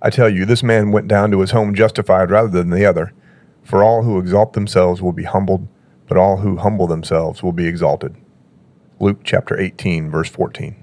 I tell you, this man went down to his home justified rather than the other. For all who exalt themselves will be humbled, but all who humble themselves will be exalted. Luke chapter 18, verse 14.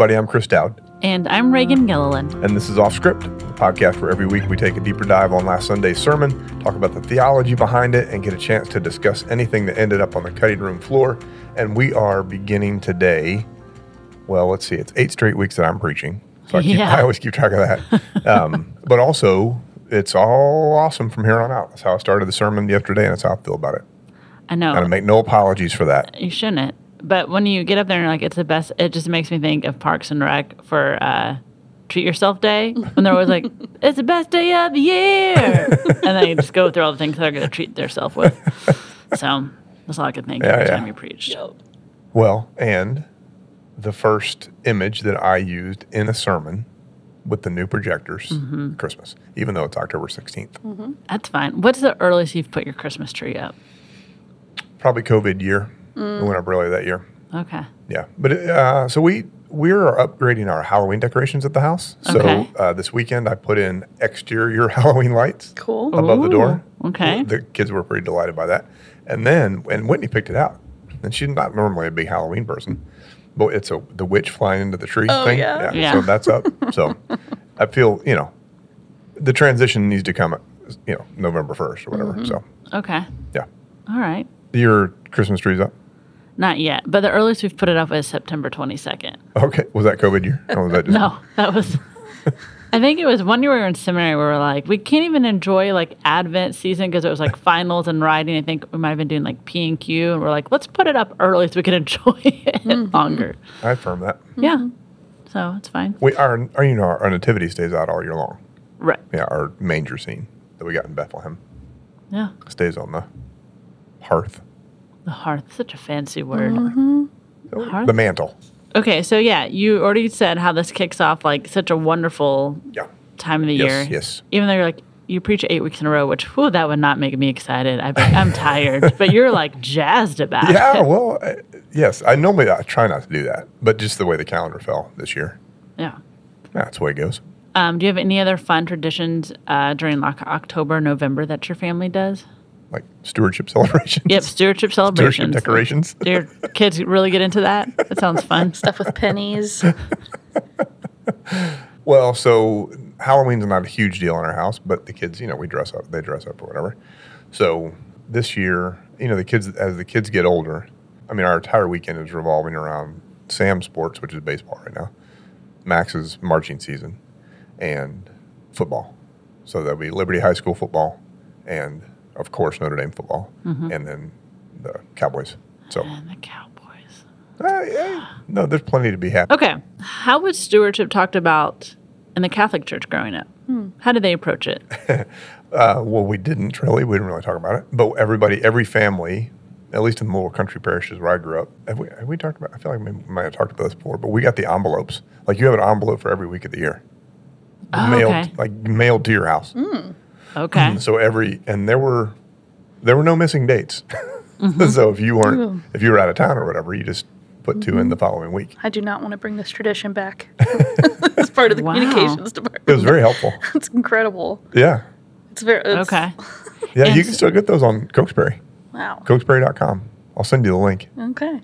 Everybody, I'm Chris Dowd, And I'm Reagan Gilliland. and this is Off Script, the podcast where every week we take a deeper dive on last Sunday's sermon, talk about the theology behind it, and get a chance to discuss anything that ended up on the cutting room floor. And we are beginning today. Well, let's see, it's eight straight weeks that I'm preaching. So I, keep, Yeah. I always keep track of that. Um, but also, it's all awesome from here on out. That's how I started the sermon yesterday, and that's how I feel about it. I know And I make no apologies for that. you shouldn't. But when you get up there and you're like, it's the best, it just makes me think of Parks and Rec for uh, Treat Yourself Day. When they're always like, it's the best day of the year. and they just go through all the things they're going to treat themselves with. So that's all I could think Yeah, every yeah. time you preached. Well, and the first image that I used in a sermon with the new projectors, Mm-hmm. Christmas, even though it's October 16th. That's fine. What's the earliest you've put your Christmas tree up? Probably COVID year. It went up early that year. Okay. Yeah. But uh, so we we're upgrading our Halloween decorations at the house. So Okay. uh, this weekend I put in exterior Halloween lights Cool. above the door. Okay. The kids were pretty delighted by that. And then when Whitney picked it out, and she's not normally a big Halloween person, but it's a the witch flying into the tree Oh, thing. yeah? Yeah. So that's up. so I feel, you know, the transition needs to come, you know, November 1st or whatever. Mm-hmm. So Okay. yeah. All right. Your Christmas tree's up. Not yet. But the earliest we've put it up is September 22nd. Okay. Was that COVID year? Or was that just, No, that was. I think it was one year we were in seminary. Where we were like, we can't even enjoy like Advent season because it was like finals and writing. I think we might have been doing like P and Q, and we're like, let's put it up early so we can enjoy it mm-hmm. longer. I affirm that. Yeah, mm-hmm. so it's fine. We our, our you know our nativity stays out all year long. Right? Yeah, our manger scene that we got in Bethlehem Yeah, stays on the hearth, the hearth, such a fancy word. Hearth? the mantle. Okay, so yeah, you already said how this kicks off like such a wonderful Yeah. time of the Yes, year. yes. Even though you're like you preach eight weeks in a row, which whew, that would not make me excited. I, I'm tired, but you're like jazzed about Yeah, it. well, I, yes. I normally I try not to do that, but just the way the calendar fell this year, Yeah. that's the way it goes. Um, do you have any other fun traditions uh, during like October, November that your family does? Like stewardship celebrations. Yep, stewardship Stewardship celebrations. decorations. Do your kids really get into that? That sounds fun. Stuff with pennies. Well, so Halloween's not a huge deal in our house, but the kids, you know, we dress up. They dress up or whatever. So this year, you know, the kids as the kids get older, I mean, our entire weekend is revolving around Sam Sports, which is baseball right now, Max's marching season, and football. So there'll be Liberty High School football, and of course Notre Dame football, and then the Cowboys. So And the Cowboys. uh, yeah, no, there's plenty to be happy. Okay. How was stewardship talked about in the Catholic Church growing up? How did they approach it? Uh, well, we didn't really. We didn't really talk about it. But everybody, every family, at least in the little country parishes where I grew up, have we, have we talked about? I feel like we might have talked about this before. But we got the envelopes. Like you have an envelope for every week of the year, Oh, mailed okay. like mailed to your house. Okay. So every and there were there were no missing dates. Mm-hmm. so if you weren't if you were out of town or whatever, you just put two in the following week. I do not want to bring this tradition back. it's part of the Wow. communications department. It was very helpful. It's incredible. Yeah, It's very it's, Okay. yeah. And you can still get those on Cokesbury. Wow. Cokesbury.com. I'll send you the link. Okay.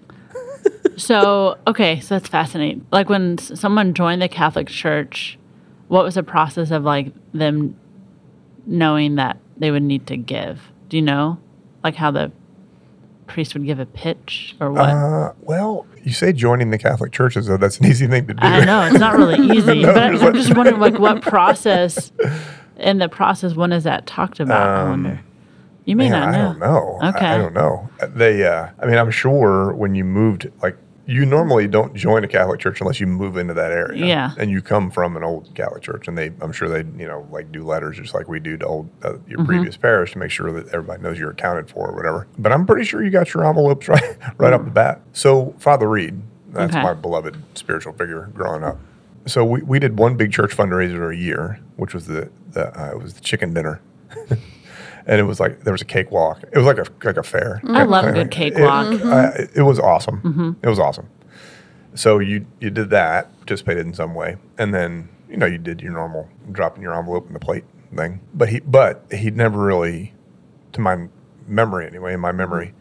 So, okay, so that's fascinating. Like when s- someone joined the Catholic Church, what was the process of like them knowing that they would need to give? Do you know? Like how the priest would give a pitch or what? Uh, well, you say joining the Catholic Church as though that's an easy thing to do. I know it's not really easy, No, but I'm like- just wondering, like, what process in the process? When is that talked about? I wonder. You may Um, Man, not know. I don't know. I- I, don't know. They, uh, I mean, I'm sure when you moved, like, you normally don't join a Catholic church unless you move into that area. Yeah. And you come from an old Catholic church, and they, I'm sure they, you know, like do letters just like we do to old uh, your Mm-hmm. previous parish to make sure that everybody knows you're accounted for or whatever. But I'm pretty sure you got your envelopes right, right off the bat. So Father Reed, That's Okay. my beloved spiritual figure growing up. So we, we did one big church fundraiser a year, which was the, the uh, it was the chicken dinner. and it was like there was a cakewalk. It was like a like a fair. I love a good cakewalk. It, uh, it was awesome. It was awesome. So you you did that, participated in some way, and then you know you did your normal dropping your envelope in the plate thing. But he but he never really, to my memory anyway, in my memory,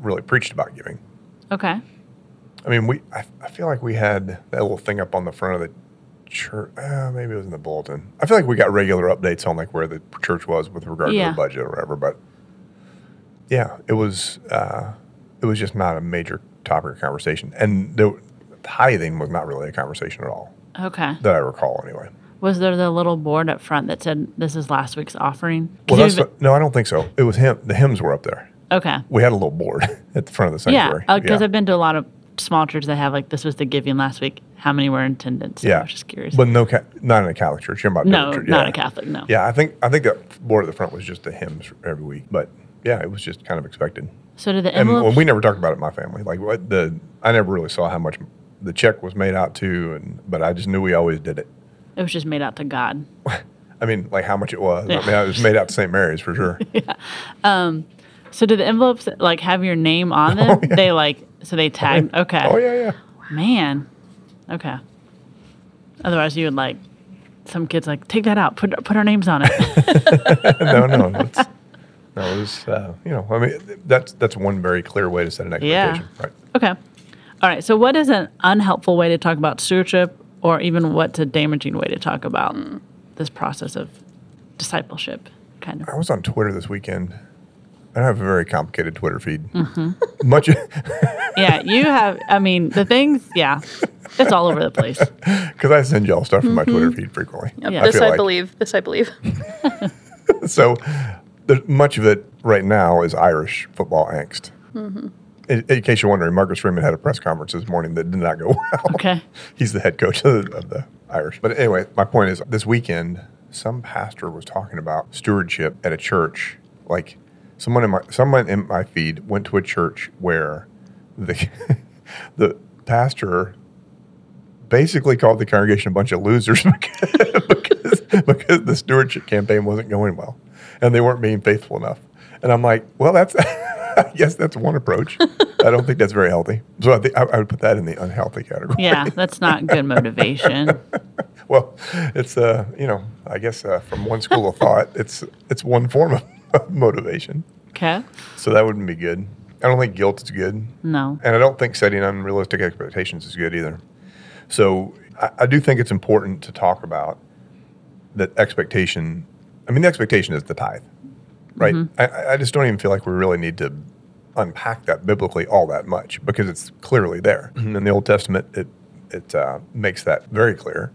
really preached about giving. Okay. I mean, we I, I feel like we had that little thing up on the front of the church. Uh, maybe it was in the bulletin. I feel like we got regular updates on like where the church was with regard Yeah. to the budget or whatever. But yeah, it was uh, it was just not a major topic of conversation, and the tithing was not really a conversation at all Okay. that I recall anyway. Was there the little board up front that said this is last week's offering"? Well, that's no, I don't think so. It was him. The hymns were up there. okay. We had a little board at the front of the sanctuary. Yeah, because I've been to a lot of small churches that have like this was the giving last week. How many were in attendance? So I yeah, was just curious. but no, ca- not in a Catholic church. You're about no, church. not yeah. a Catholic. No. Yeah, I think I think that board at the front was just the hymns every week, but yeah, it was just kind of expected. So did the And well, we never talked about it in my family. Like what the I never really saw how much the check was made out to, and but I just knew we always did it. it was just made out to God. I mean, like how much it was. Yeah. I mean, it was made out to St. Mary's for sure. yeah. Um, So did the envelopes like have your name on them? Oh, yeah. They like so they tagged. Okay. Oh yeah, yeah. Man. Okay. Otherwise, you would like some kids like take that out, put put our names on it. no, no, that's, no. It was uh, you know. I mean, that's that's one very clear way to set an Yeah. expectation, right? okay. All right. So, what is an unhelpful way to talk about stewardship, or even what's a damaging way to talk about this process of discipleship? Kind of. I was on Twitter this weekend. I have a very complicated Twitter feed. Mm-hmm. Much. Yeah, you have. I mean, the things. Yeah, it's all over the place. Because I send y'all stuff from my Twitter feed frequently. Yep, Yeah. This I like. believe. This I believe. So, there's, much of it right now is Irish football angst. In, in case you're wondering, Marcus Freeman had a press conference this morning that did not go well. Okay. He's the head coach of the, of the Irish. But anyway, my point is this weekend, some pastor was talking about stewardship at a church. Like someone in my someone in my feed went to a church where the the pastor basically called the congregation a bunch of losers because, because, because the stewardship campaign wasn't going well and they weren't being faithful enough. And I'm like, well, that's, I guess that's one approach. I don't think that's very healthy. So I, think I, I would put that in the unhealthy category. Yeah, that's not good motivation. Well, it's, uh, you know, I guess uh, from one school of thought, it's, it's one form of motivation. Okay. So that wouldn't be good. I don't think guilt is good. No. And I don't think setting unrealistic expectations is good either. So I, I do think it's important to talk about that expectation. I mean, the expectation is the tithe, right? I- I, I just don't even feel like we really need to unpack that biblically all that much because it's clearly there. In the Old Testament, it, it uh, makes that very clear.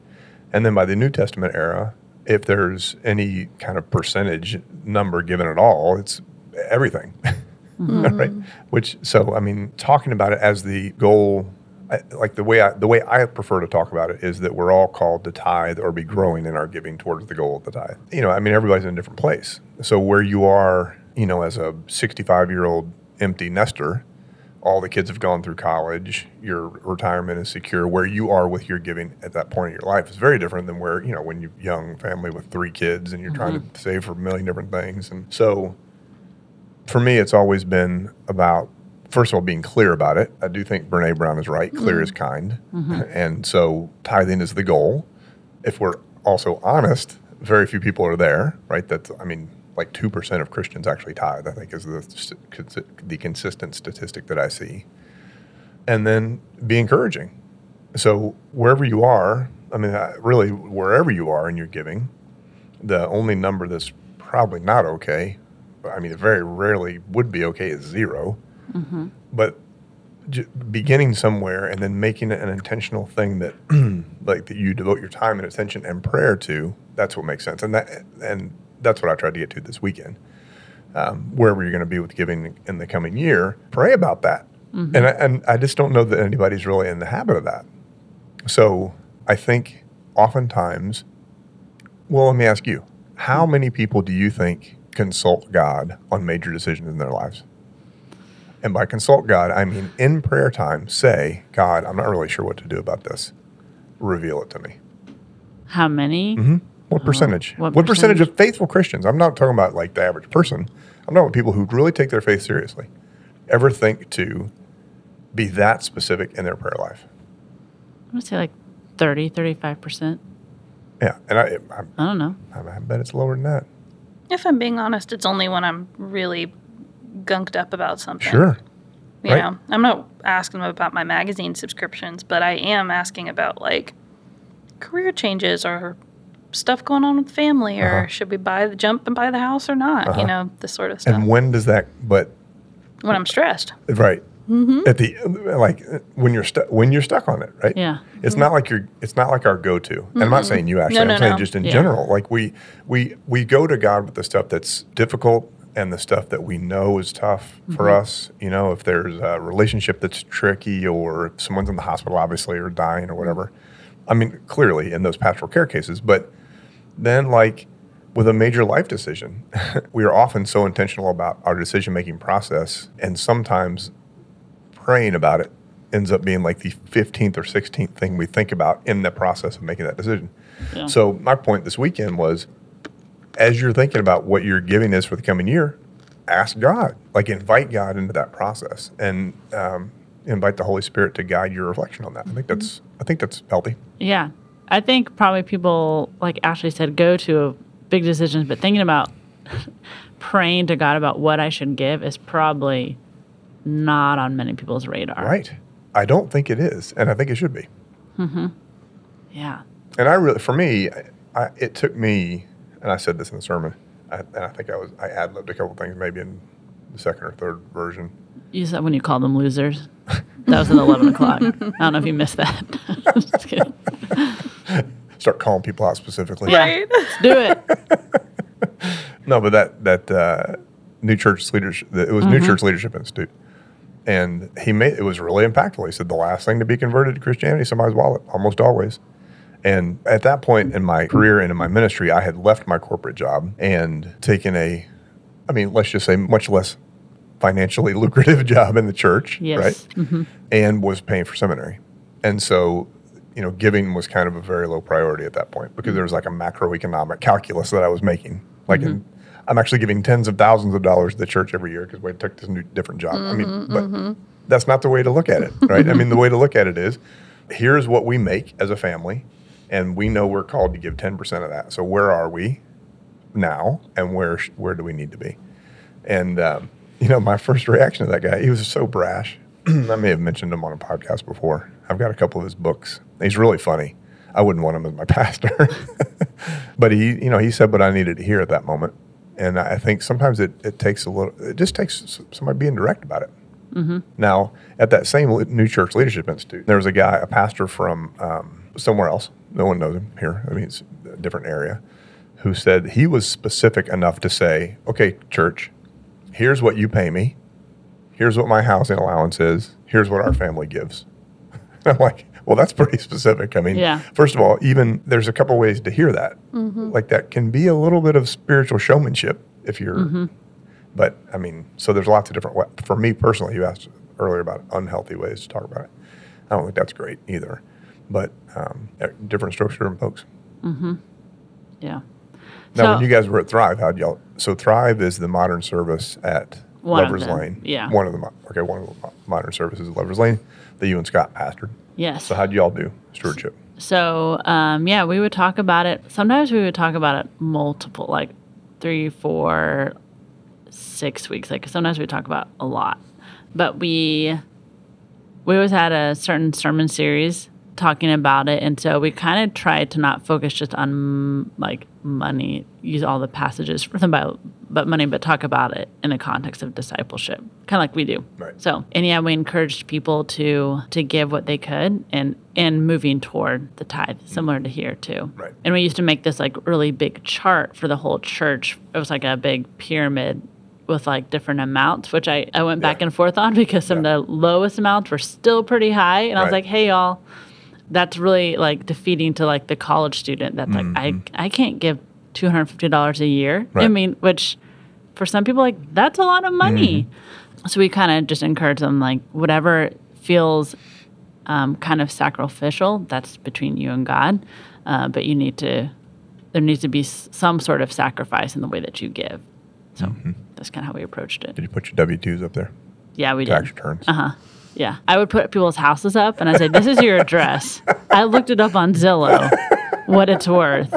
And then by the New Testament era, if there's any kind of percentage number given at all, it's everything. Hmm. right? Which so I mean, talking about it as the goal, I, like the way I the way I prefer to talk about it is that we're all called to tithe or be growing in our giving towards the goal of the tithe. You know, I mean, everybody's in a different place. So where you are, you know, as a 65 year old empty nester, all the kids have gone through college, your retirement is secure. Where you are with your giving at that point in your life is very different than where you know when you're young family with three kids and you're trying to mm-hmm. save for a million different things. And so for me, it's always been about first of all being clear about it. I do think Brene Brown is right. Clear is mm-hmm. kind, mm-hmm. and so tithing is the goal. If we're also honest, very few people are there. Right? That's I mean, like two percent of Christians actually tithe. I think is the the consistent statistic that I see. And then be encouraging. So wherever you are, I mean, really wherever you are in your giving, the only number that's probably not okay, I mean, it very rarely would be okay is 0 mm-hmm. But beginning somewhere and then making it an intentional thing that, like, that you devote your time and attention and prayer to, that's what makes sense. And that, and that's what I tried to get to this weekend. Um, wherever you're going to be with giving in the coming year, pray about that. And I, and I just don't know that anybody's really in the habit of that. So I think oftentimes, well, let me ask you, how many people do you think consult God on major decisions in their lives? And by consult God, I mean in prayer time, say, God, I'm not really sure what to do about this. Reveal it to me. How many? Mm-hmm. What oh, percentage? Oh, what What, percentage percentage? of faithful Christians? I'm not talking about like the average person. I'm talking about people who really take their faith seriously. Ever think to be that specific in their prayer life? I'm going to say like 30, 35%. Yeah, and I, I, I don't know. I bet it's lower than that. If I'm being honest, it's only when I'm really gunked up about something. Sure. You right. know, I'm not asking them about my magazine subscriptions, but I am asking about like career changes or stuff going on with family or Uh-huh. should we buy the jump and buy the house or not? Uh-huh. You know, this sort of stuff. And when does that? But when I'm stressed. right Mm-hmm. at the like when you're stuck when you're stuck on it, right? Yeah. It's not like you're. It's not like our go-to. And I'm not saying you actually. Mm-hmm. No, I'm no, saying no. just in Yeah. general. Like we we we go to God with the stuff that's difficult and the stuff that we know is tough for Mm-hmm. us. You know, if there's a relationship that's tricky, or if someone's in the hospital, obviously, or dying, or whatever. I mean, clearly in those pastoral care cases, but then like with a major life decision, we are often so intentional about our decision-making process, and sometimes praying about it ends up being like the 15th or 16th thing we think about in the process of making that decision. Yeah. So my point this weekend was as you're thinking about what your giving is for the coming year, ask God, like invite God into that process and um, invite the Holy Spirit to guide your reflection on that. I think that's I think that's healthy. Yeah. I think probably people, like Ashley said, go to big decisions, but thinking about praying to God about what I should give is probably not on many people's radar. Right. I don't think it is, and I think it should be. Mhm. Yeah. And I really, for me, I, it took me, and I said this in the sermon, I, and I think I was I ad libbed a couple things maybe in the second or third version. You said when you called them losers. That was at 11 o'clock. I don't know if you missed that. Just kidding. Start calling people out specifically. Yeah. Right? Let's do it. No, but that that uh, New Church Leadership, it was New Church Leadership Institute, and he made it was really impactful. He said the last thing to be converted to Christianity is somebody's wallet, almost always. And at that point in my career and in my ministry, I had left my corporate job and taken a, I mean, let's just say much less financially lucrative job in the church, Yes. right? And was paying for seminary, and so. You know, giving was kind of a very low priority at that point because mm-hmm. there was like a macroeconomic calculus that I was making. Like, mm-hmm. in, I'm actually giving tens of thousands of dollars to the church every year because we took this new different job. I mean, mm-hmm, but that's not the way to look at it, right? I mean, the way to look at it is here's what we make as a family, and we know we're called to give 10% of that. So where are we now, and where where do we need to be? And um, you know, my first reaction to that guy, he was so brash. I may have mentioned him on a podcast before. I've got a couple of his books. He's really funny. I wouldn't want him as my pastor, but he, you know, he said what I needed to hear at that moment. And I think sometimes it, it takes a little, it just takes somebody being direct about it. Now, at that same New Church Leadership Institute, there was a guy, a pastor from um, somewhere else. No one knows him here. I mean, it's a different area. Who said he was specific enough to say, "Okay, church, here's what you pay me. Here's what my housing allowance is. Here's what our family gives." I'm like, well, that's pretty specific. I mean, Yeah. first of all, even there's a couple ways to hear that. Like that can be a little bit of spiritual showmanship if you're. But I mean, so there's lots of different. wa- For me personally, you asked earlier about unhealthy ways to talk about it. I don't think that's great either. But um, uh, different strokes for different folks. Yeah. Now, So- when you guys were at Thrive, how'd y'all? So Thrive is the modern service at One Lovers Lane. yeah. One of the okay, one of the modern services at Lovers Lane that you and Scott pastored. Yes. So how'd y'all do stewardship? So, um, yeah, we would talk about it. Sometimes we would talk about it multiple, like three, four, six weeks. Like sometimes we talk about a lot, but we we always had a certain sermon series talking about it, and so we kind of tried to not focus just on like money, use all the passages from the Bible, but money, but talk about it in the context of discipleship, kind of like we do. Right. So, and yeah, we encouraged people to to give what they could, and and moving toward the tithe, mm-hmm. similar to here too. Right. And we used to make this like really big chart for the whole church. It was like a big pyramid with like different amounts, which I, I went back and forth on because some Yeah. of the lowest amounts were still pretty high. And I was like, hey, y'all, that's really like defeating to like the college student that's like, I, I can't give $250 a year. I Mm-hmm. Mean, which for some people, like, that's a lot of money. so we kind of just encourage them like whatever feels um, kind of sacrificial, that's between you and God. Uh, but you need to, there needs to be some sort of sacrifice in the way that you give. So that's kind of how we approached it. Did you put your W twos up there? Yeah, we Tax did. returns. Uh huh. Yeah, I would put people's houses up, and I said, "This is your address." I looked it up on Zillow, what it's worth,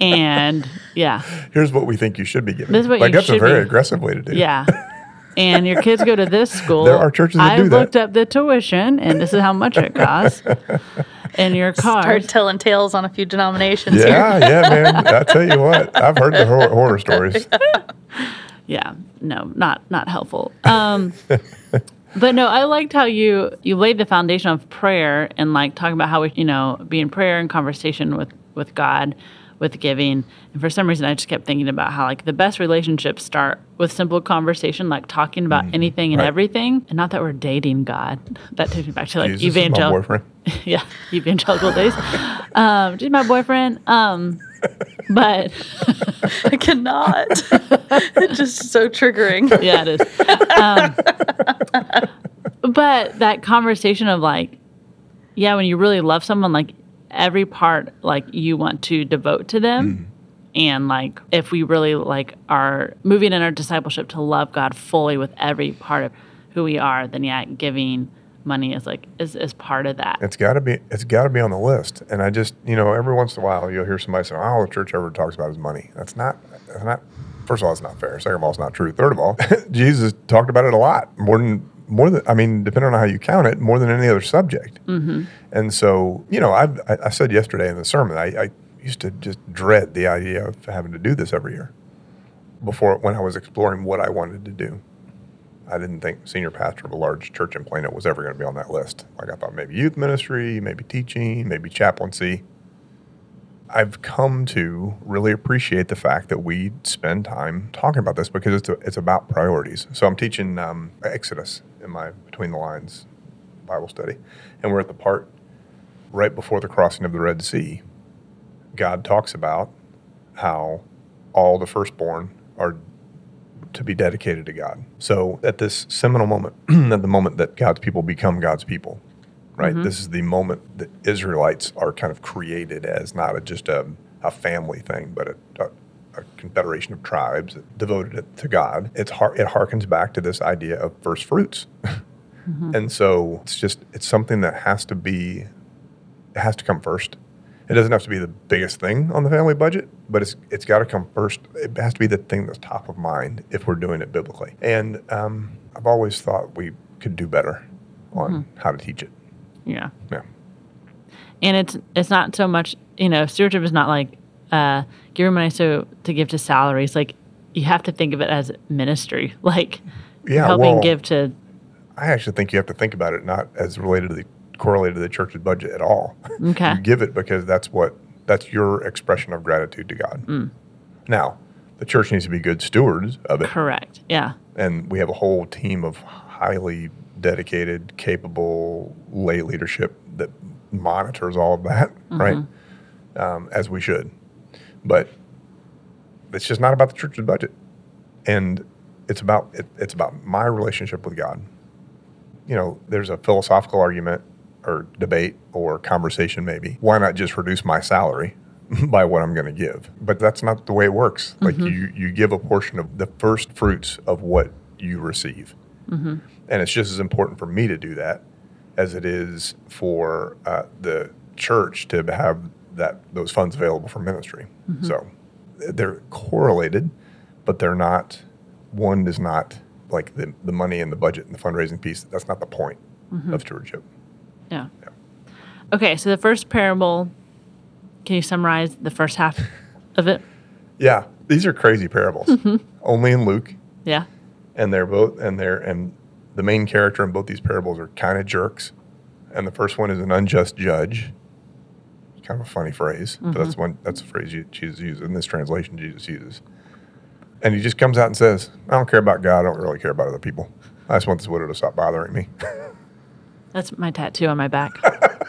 and yeah, Here's what we think you should be giving. This is what like you that's a very be- aggressive way to do. it. yeah. And your kids go to this school. There are churches that I do that. I looked up the tuition, and this is how much it costs. And your car. Start cars. telling tales on a few denominations Yeah, here. yeah, man. I tell you what, I've heard the horror, horror stories. yeah no not not helpful um but no i liked how you you laid the foundation of prayer and like talking about how we you know be in prayer and conversation with with god with giving and for some reason i just kept thinking about how like the best relationships start with simple conversation like talking about anything and right. everything and not that we're dating god that takes me back to like Jesus my evangel boyfriend. yeah evangelical days um she's my boyfriend um but I cannot. it's just so triggering. yeah, it is. Um, but that conversation of like, yeah, when you really love someone, like every part, like you want to devote to them. And like, if we really like are moving in our discipleship to love God fully with every part of who we are, then yeah, giving money is like is, is part of that. It's got to be. It's got to be on the list. And I just, you know, every once in a while you'll hear somebody say, "Oh, all the church ever talks about is money." That's not. That's not. First of all, it's not fair. Second of all, it's not true. Third of all, Jesus talked about it a lot more than more than. I mean, depending on how you count it, more than any other subject. Mm-hmm. And so, you know, I've, I, I said yesterday in the sermon, I, I used to just dread the idea of having to do this every year. Before, when I was exploring what I wanted to do. I didn't think senior pastor of a large church in Plano was ever going to be on that list. Like I thought maybe youth ministry, maybe teaching, maybe chaplaincy. I've come to really appreciate the fact that we spend time talking about this because it's, a, it's about priorities. So I'm teaching um, Exodus in my Between the Lines Bible study, and we're at the part right before the crossing of the Red Sea. God talks about how all the firstborn are to be dedicated to God. So at this seminal moment, at the moment that God's people become God's people, right? Mm-hmm. This is the moment that Israelites are kind of created as not a, just a, a family thing, but a, a, a confederation of tribes devoted to God. It's har- it harkens back to this idea of first fruits. Mm-hmm. And so it's just it's something that has to be it has to come first. It doesn't have to be the biggest thing on the family budget, but it's it's got to come first. It has to be the thing that's top of mind if we're doing it biblically. And um, I've always thought we could do better on how to teach it. Yeah. Yeah, and it's it's not so much you know stewardship is not like uh giving money so to give to salaries like you have to think of it as ministry like Yeah, helping well- give to I actually think you have to think about it not as related to the correlated to the church's budget at all. Okay. you give it because that's what that's your expression of gratitude to God. Now, the church needs to be good stewards of it. correct yeah and we have a whole team of highly dedicated, capable lay leadership that monitors all of that, right? Um, as we should, but it's just not about the church's budget, and it's about it, it's about my relationship with God. You know, there's a philosophical argument or debate or conversation, maybe. Why not just reduce my salary? by what I'm going to give. But that's not the way it works. Like mm-hmm. you, you give a portion of the first fruits of what you receive. Mm-hmm. And it's just as important for me to do that as it is for uh, the church to have that those funds available for ministry. Mm-hmm. So they're correlated, but they're not. One is not like the, the money and the budget and the fundraising piece. That's not the point of stewardship. Yeah okay so the first parable can you summarize the first half of it Yeah, these are crazy parables. Mm-hmm. Only in Luke, yeah and they're both and they're and the main character in both these parables are kind of jerks. And the first one is an unjust judge. Kind of a funny phrase, but that's mm-hmm. one that's a phrase Jesus uses in this translation. Jesus uses, and he just comes out and says, "I don't care about God. I don't really care about other people. I just want this widow to stop bothering me." that's my tattoo on my back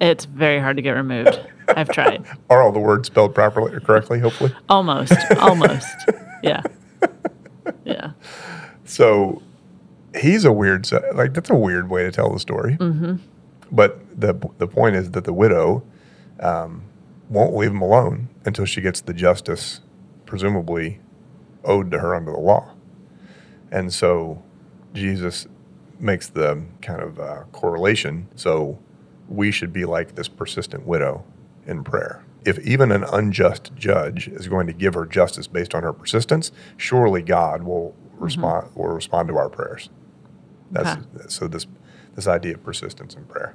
it's very hard to get removed i've tried Are all the words spelled properly or correctly? Hopefully. almost almost yeah yeah so he's a weird, like that's a weird way to tell the story. Mm-hmm. But the the point is that the widow um, won't leave him alone until she gets the justice, presumably owed to her under the law. And so Jesus makes the kind of uh, correlation. So we should be like this persistent widow in prayer. If even an unjust judge is going to give her justice based on her persistence, surely God will respond will respond to our prayers. That's Okay. so this this idea of persistence in prayer.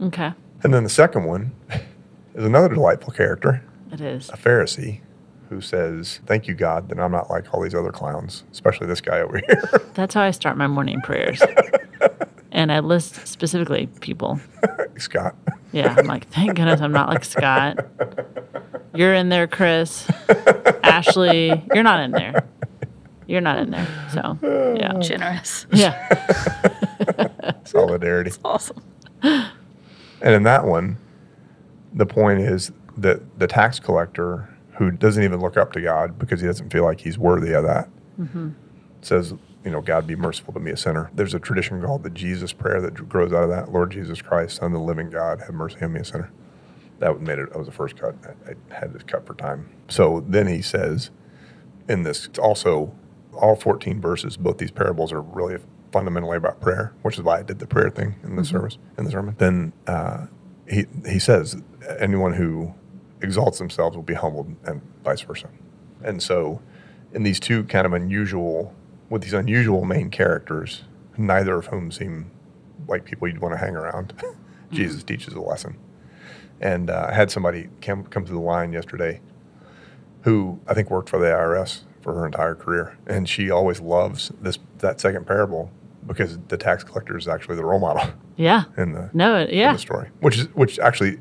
Okay. And then the second one is another delightful character, It is. a Pharisee, who says, Thank you, God, that I'm not like all these other clowns, especially this guy over here. That's how I start my morning prayers. and I list specifically people. Scott. Yeah, I'm like, thank goodness I'm not like Scott. You're in there, Chris. Ashley, you're not in there. You're not in there. So, yeah. Oh. Generous. Yeah. Solidarity. Awesome. And in that one, the point is that the tax collector, who doesn't even look up to God because he doesn't feel like he's worthy of that, mm-hmm. says, you know, God be merciful to me, a sinner. There's a tradition called the Jesus prayer that grows out of that. Lord Jesus Christ, Son of the living God, have mercy on me, a sinner. That made it. That was the first cut. I, I had this cut for time. So then he says, in this, it's also all 14 verses. Both these parables are really fundamentally about prayer, which is why I did the prayer thing in the service in the sermon. Then uh, he he says, anyone who exalts themselves will be humbled, and vice versa. And so, in these two kind of unusual, with these unusual main characters, neither of whom seem like people you'd want to hang around, Jesus teaches a lesson. And uh, I had somebody come, come to the line yesterday who I think worked for the IRS for her entire career. And she always loves this that second parable because the tax collector is actually the role model Yeah. in the, No, it, yeah. the story, which is which actually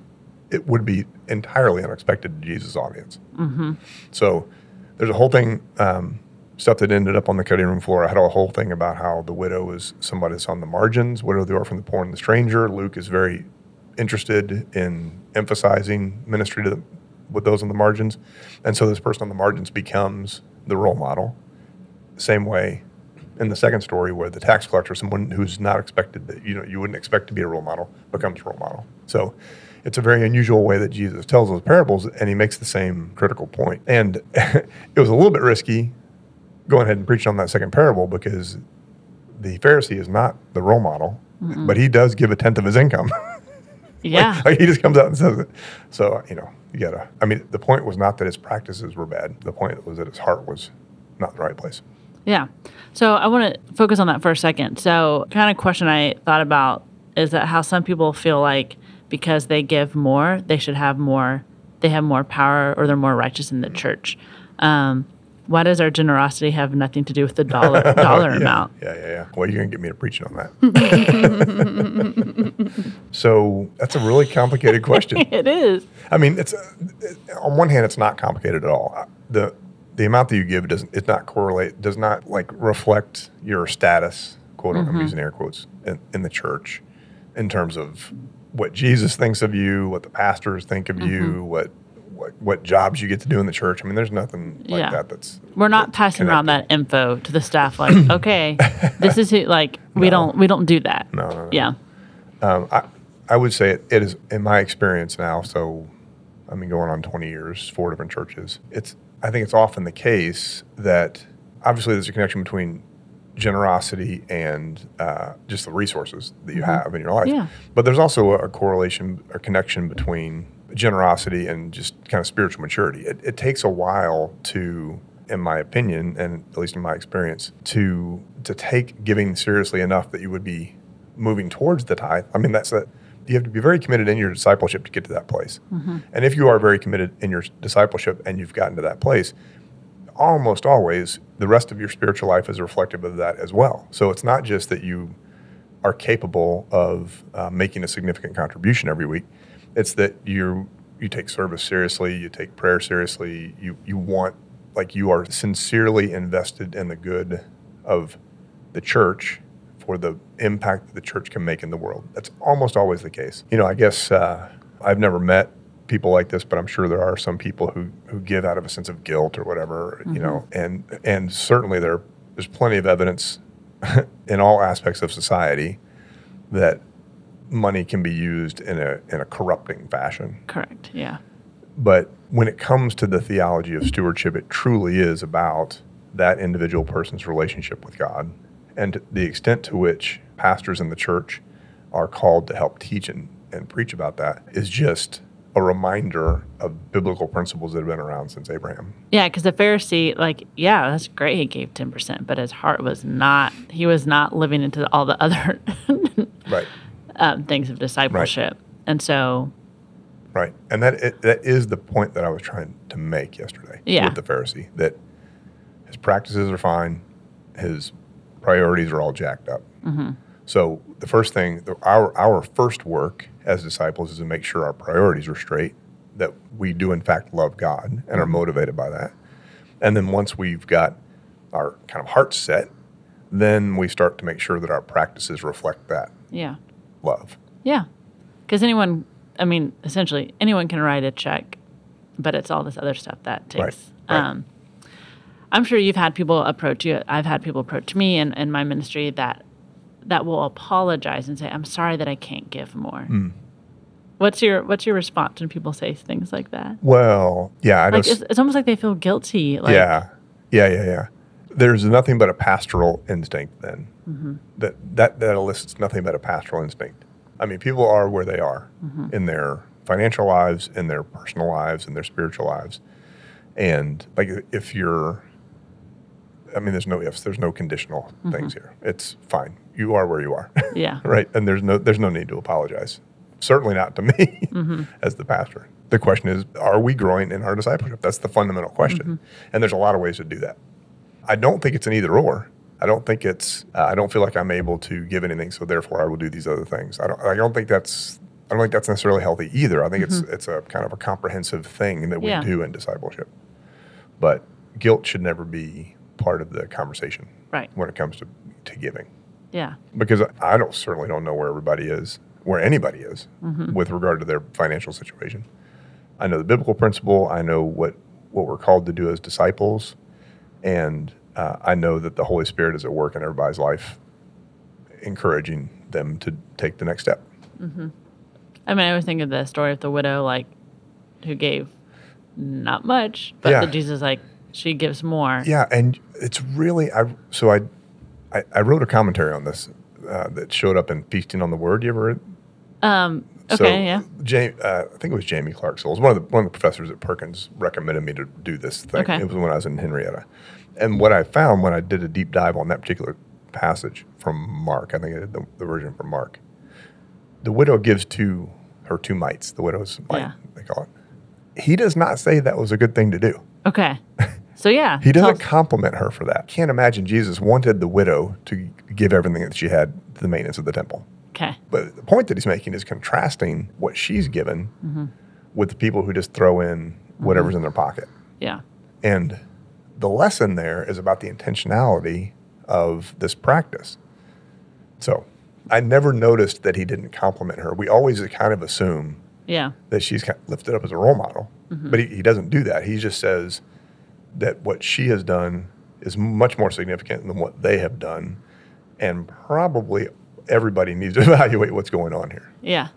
it would be entirely unexpected to Jesus' audience. Mm-hmm. So there's a whole thing, um, stuff that ended up on the cutting room floor. I had a whole thing about how the widow is somebody that's on the margins, widow, the orphan, the poor, and the stranger. Luke is very interested in emphasizing ministry to the, with those on the margins. And so this person on the margins becomes the role model. Same way in the second story where the tax collector, someone who's not expected that you know you wouldn't expect to be a role model, becomes a role model. So it's a very unusual way that Jesus tells those parables, and he makes the same critical point. And it was a little bit risky going ahead and preaching on that second parable because the Pharisee is not the role model, but he does give a tenth of his income. Yeah. like he just comes out and says it. So you know, you gotta. I mean, the point was not that his practices were bad. The point was that his heart was not in the right place. Yeah. So I want to focus on that for a second. So, kind of question I thought about is that how some people feel like because they give more, they should have more, they have more power or they're more righteous in the church. Um, why does our generosity have nothing to do with the dollar dollar yeah. amount? Yeah, yeah, yeah. Well, you're gonna get me to preaching on that. so that's a really complicated question. It is. I mean, it's uh, on one hand, it's not complicated at all. The The amount that you give doesn't it's not correlate does not like reflect your status. Quote I'm using air quotes in, in the church, in terms of what Jesus thinks of you, what the pastors think of you, what what what jobs you get to do in the church. I mean, there's nothing like Yeah. that. That's We're not that's passing around that info to the staff like, okay, this is who like we No. don't we don't do that. No, no, no. Yeah. Um, I, I would say it, it is in my experience now. So, I mean, going on 20 years, four different churches. It's I think it's often the case that obviously there's a connection between generosity and uh, just the resources that you have in your life. Yeah. But there's also a, correlation, a connection between generosity and just kind of spiritual maturity. It, it takes a while to, in my opinion, and at least in my experience, to to take giving seriously enough that you would be moving towards the tithe. I mean, that's that. You have to be very committed in your discipleship to get to that place. And if you are very committed in your discipleship and you've gotten to that place, almost always the rest of your spiritual life is reflective of that as well. So it's not just that you are capable of uh, making a significant contribution every week. It's that you you take service seriously, you take prayer seriously, you you want like you are sincerely invested in the good of the church for the impact that the church can make in the world. That's almost always the case. You know, I guess uh, I've never met people like this, but I'm sure there are some people who, who give out of a sense of guilt or whatever, you know, and and certainly there there's plenty of evidence in all aspects of society that money can be used in a in a corrupting fashion. Correct. Yeah. But when it comes to the theology of stewardship, it truly is about that individual person's relationship with God and the extent to which pastors in the church are called to help teach and, and preach about that is just a reminder of biblical principles that have been around since Abraham. Yeah, because the Pharisee, like, yeah, that's great. He gave ten percent, but his heart was not. He was not living into all the other Right. Um, things of discipleship, and so Right. And that it, that is the point that I was trying to make yesterday Yeah. with the Pharisee that his practices are fine, his priorities are all jacked up. mm-hmm. So the first thing, the, our our first work as disciples is to make sure our priorities are straight, that we do in fact love God and are motivated by that. And then once we've got our kind of hearts set, then we start to make sure that our practices reflect that yeah, love. yeah, because anyone, I mean, essentially anyone can write a check, but it's all this other stuff that takes. Right, right. Um, I'm sure you've had people approach you. I've had people approach me in, in my ministry that that will apologize and say, "I'm sorry that I can't give more." Hmm. What's your What's your response when people say things like that? Well, yeah, I Like just it's, it's almost like they feel guilty. Like, yeah, yeah, yeah, yeah. There's nothing but a pastoral instinct then. Mm-hmm. That that that elicits nothing but a pastoral instinct. I mean, people are where they are Mm-hmm. in their financial lives, in their personal lives, in their spiritual lives, and like if you're, I mean, there's no ifs, there's no conditional Mm-hmm. things here. It's fine. You are where you are, yeah, right? And there's no there's no need to apologize. Certainly not to me Mm-hmm. as the pastor. The question is, are we growing in our discipleship? That's the fundamental question. Mm-hmm. And there's a lot of ways to do that. I don't think it's an either or. I don't think it's. Uh, I don't feel like I'm able to give anything, so therefore I will do these other things. I don't. I don't think that's. I don't think that's necessarily healthy either. I think it's it's a kind of a comprehensive thing that we Mm-hmm. Yeah. do in discipleship. But guilt should never be part of the conversation right, when it comes to to giving yeah, because I don't certainly don't know where everybody is, where anybody is with regard to their financial situation. I know the biblical principle. I know what what we're called to do as disciples, and uh, I know that the Holy Spirit is at work in everybody's life, encouraging them to take the next step. I mean, I always think of the story of the widow, like, who gave not much, but Yeah. Jesus, like, she gives more. Yeah, and it's really I. So I, I, I wrote a commentary on this uh, that showed up in Feasting on the Word. You ever read? Um, okay, so, yeah. Ja- uh, I think it was Jaime Clark-Soles. One of the one of the professors at Perkins recommended me to do this thing. Okay. It was when I was in Henrietta, and what I found when I did a deep dive on that particular passage from Mark, I think I did the, the version from Mark. The widow gives to her two mites. The widow's mite, Yeah. they call it. He does not say that was a good thing to do. Okay. So, yeah. He doesn't compliment her for that. Can't imagine Jesus wanted the widow to give everything that she had to the maintenance of the temple. Okay. But the point that he's making is contrasting what she's given Mm-hmm. with the people who just throw in whatever's in their pocket. Yeah. And the lesson there is about the intentionality of this practice. So I never noticed that he didn't compliment her. We always kind of assume Yeah. that she's kind of lifted up as a role model, Mm-hmm. but he, he doesn't do that. He just says that what she has done is much more significant than what they have done. And probably everybody needs to evaluate what's going on here. Yeah.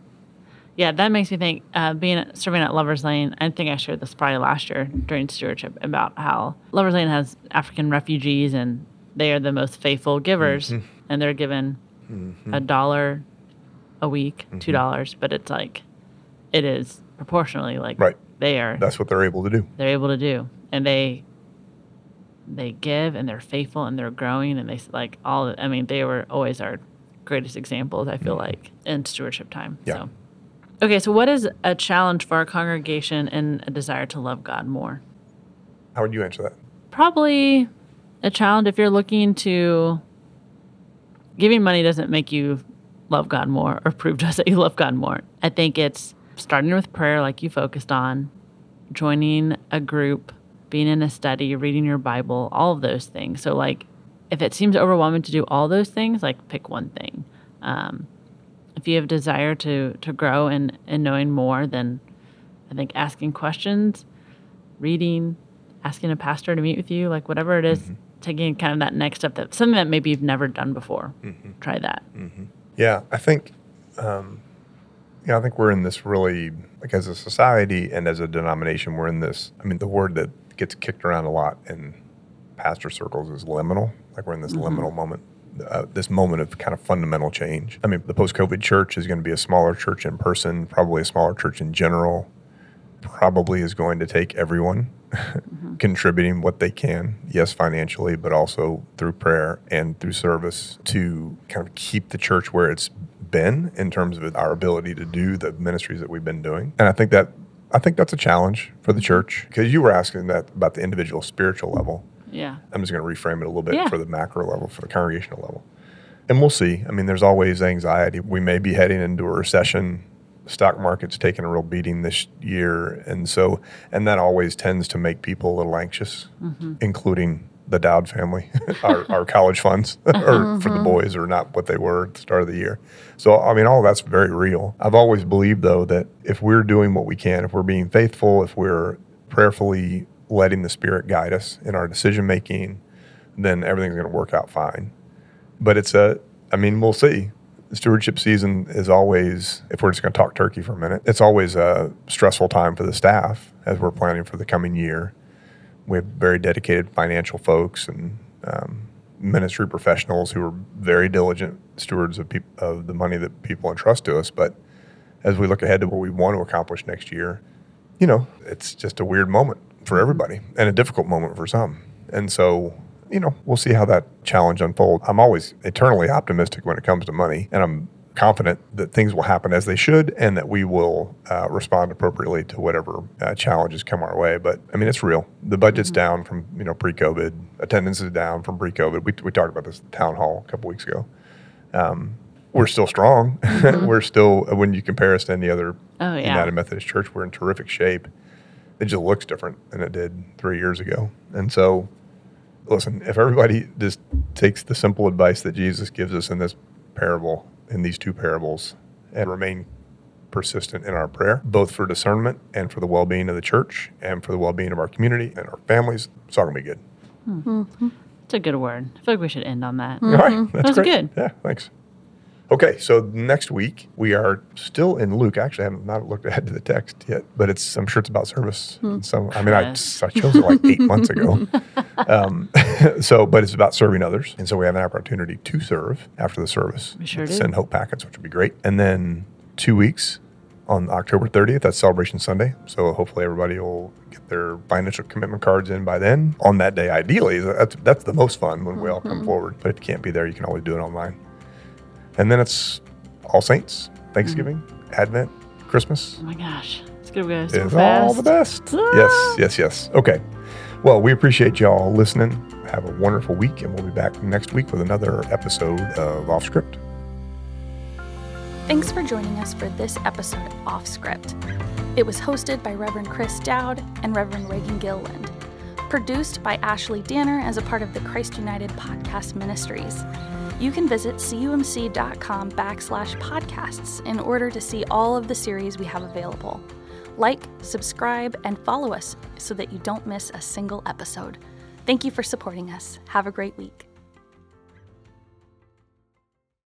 Yeah, that makes me think. Uh, being serving at Lovers Lane, I think I shared this probably last year during stewardship about how Lovers Lane has African refugees and they are the most faithful givers, Mm-hmm. and they're given a dollar a week, Mm-hmm. two dollars, but it's like it is proportionally like Right. they are That's what they're able to do. they're able to do, and they they give and they're faithful and they're growing and they like all. I mean, they were always our greatest examples. I feel mm. like in stewardship time. Yeah. So, okay, so what is a challenge for our congregation and a desire to love God more? How would you answer that? Probably a challenge if you're looking to. Giving money doesn't make you love God more or prove to us that you love God more. I think it's starting with prayer, like you focused on, joining a group, being in a study, reading your Bible, all of those things. So, like, if it seems overwhelming to do all those things, like, pick one thing. Um, if you have desire to to grow and and knowing more, then I think asking questions, reading, asking a pastor to meet with you, like whatever it is, taking kind of that next step that something that maybe you've never done before. Try that. Yeah, I think, um, yeah, I think we're in this really like as a society and as a denomination, we're in this. I mean, the word that gets kicked around a lot in pastor circles is liminal. Like we're in this mm-hmm. liminal moment. Uh, this moment of kind of fundamental change. I mean, the post-COVID church is going to be a smaller church in person, probably a smaller church in general. Probably is going to take everyone mm-hmm. contributing what they can, yes, financially, but also through prayer and through service to kind of keep the church where it's been in terms of our ability to do the ministries that we've been doing. And I think that I think that's a challenge for the mm-hmm. church because you were asking that about the individual spiritual level. Yeah. I'm just going to reframe it a little bit Yeah. for the macro level, for the congregational level. And we'll see. I mean, there's always anxiety. We may be heading into a recession. Stock market's taking a real beating this year. And so, and that always tends to make people a little anxious, mm-hmm. including the Dowd family. our, our college funds or for the mm-hmm. boys are not what they were at the start of the year. So, I mean, all that's very real. I've always believed, though, that if we're doing what we can, if we're being faithful, if we're prayerfully letting the Spirit guide us in our decision making, then everything's going to work out fine. But it's a, I mean, we'll see. Stewardship season is always, if we're just going to talk turkey for a minute, it's always a stressful time for the staff as we're planning for the coming year. We have very dedicated financial folks and um, ministry professionals who are very diligent stewards of, peop- of the money that people entrust to us. But as we look ahead to what we want to accomplish next year, you know, it's just a weird moment for everybody and a difficult moment for some. And so, you know, we'll see how that challenge unfolds. I'm always eternally optimistic when it comes to money, and I'm confident that things will happen as they should and that we will uh, respond appropriately to whatever uh, challenges come our way. But I mean, it's real. The budget's down from, you know, pre COVID, attendance is down from pre COVID. We, we talked about this at the town hall a couple weeks ago. Um, we're still strong. we're still, when you compare us to any other Oh, yeah. United Methodist Church, we're in terrific shape. It just looks different than it did three years ago. And so, listen, if everybody just takes the simple advice that Jesus gives us in this parable, in these two parables, and remain persistent in our prayer, both for discernment and for the well being of the church and for the well being of our community and our families, it's all going to be good. Hmm. Hmm. It's a good word. I feel like we should end on that. All right. Mm-hmm. That's was great. good. Yeah, thanks. Okay, so next week we are still in Luke. Actually, I haven't not looked ahead to the text yet, but it's I'm sure it's about service. And So I mean, I, I chose it like eight months ago. Um, so, but it's about serving others, and so we have an opportunity to serve after the service. We sure do. Send hope packets, which would be great, and then two weeks on October 30th. That's Celebration Sunday. So hopefully everybody will get their financial commitment cards in by then. On that day, ideally, that's that's the most fun when we all come forward. But if you can't be there, you can always do it online. And then it's All Saints, Thanksgiving, Advent, Christmas. Oh my gosh. It's going to go so It's fast. all the best. Ah. Yes, yes, yes. Okay. Well, we appreciate y'all listening. Have a wonderful week, and we'll be back next week with another episode of Off Script. Thanks for joining us for this episode of Off Script. It was hosted by Reverend Chris Dowd and Reverend Reagan Gilliland. Produced by Ashley Danner as a part of the Christ United Podcast Ministries. You can visit cumc.com backslash podcasts in order to see all of the series we have available. Like, subscribe, and follow us so that you don't miss a single episode. Thank you for supporting us. Have a great week.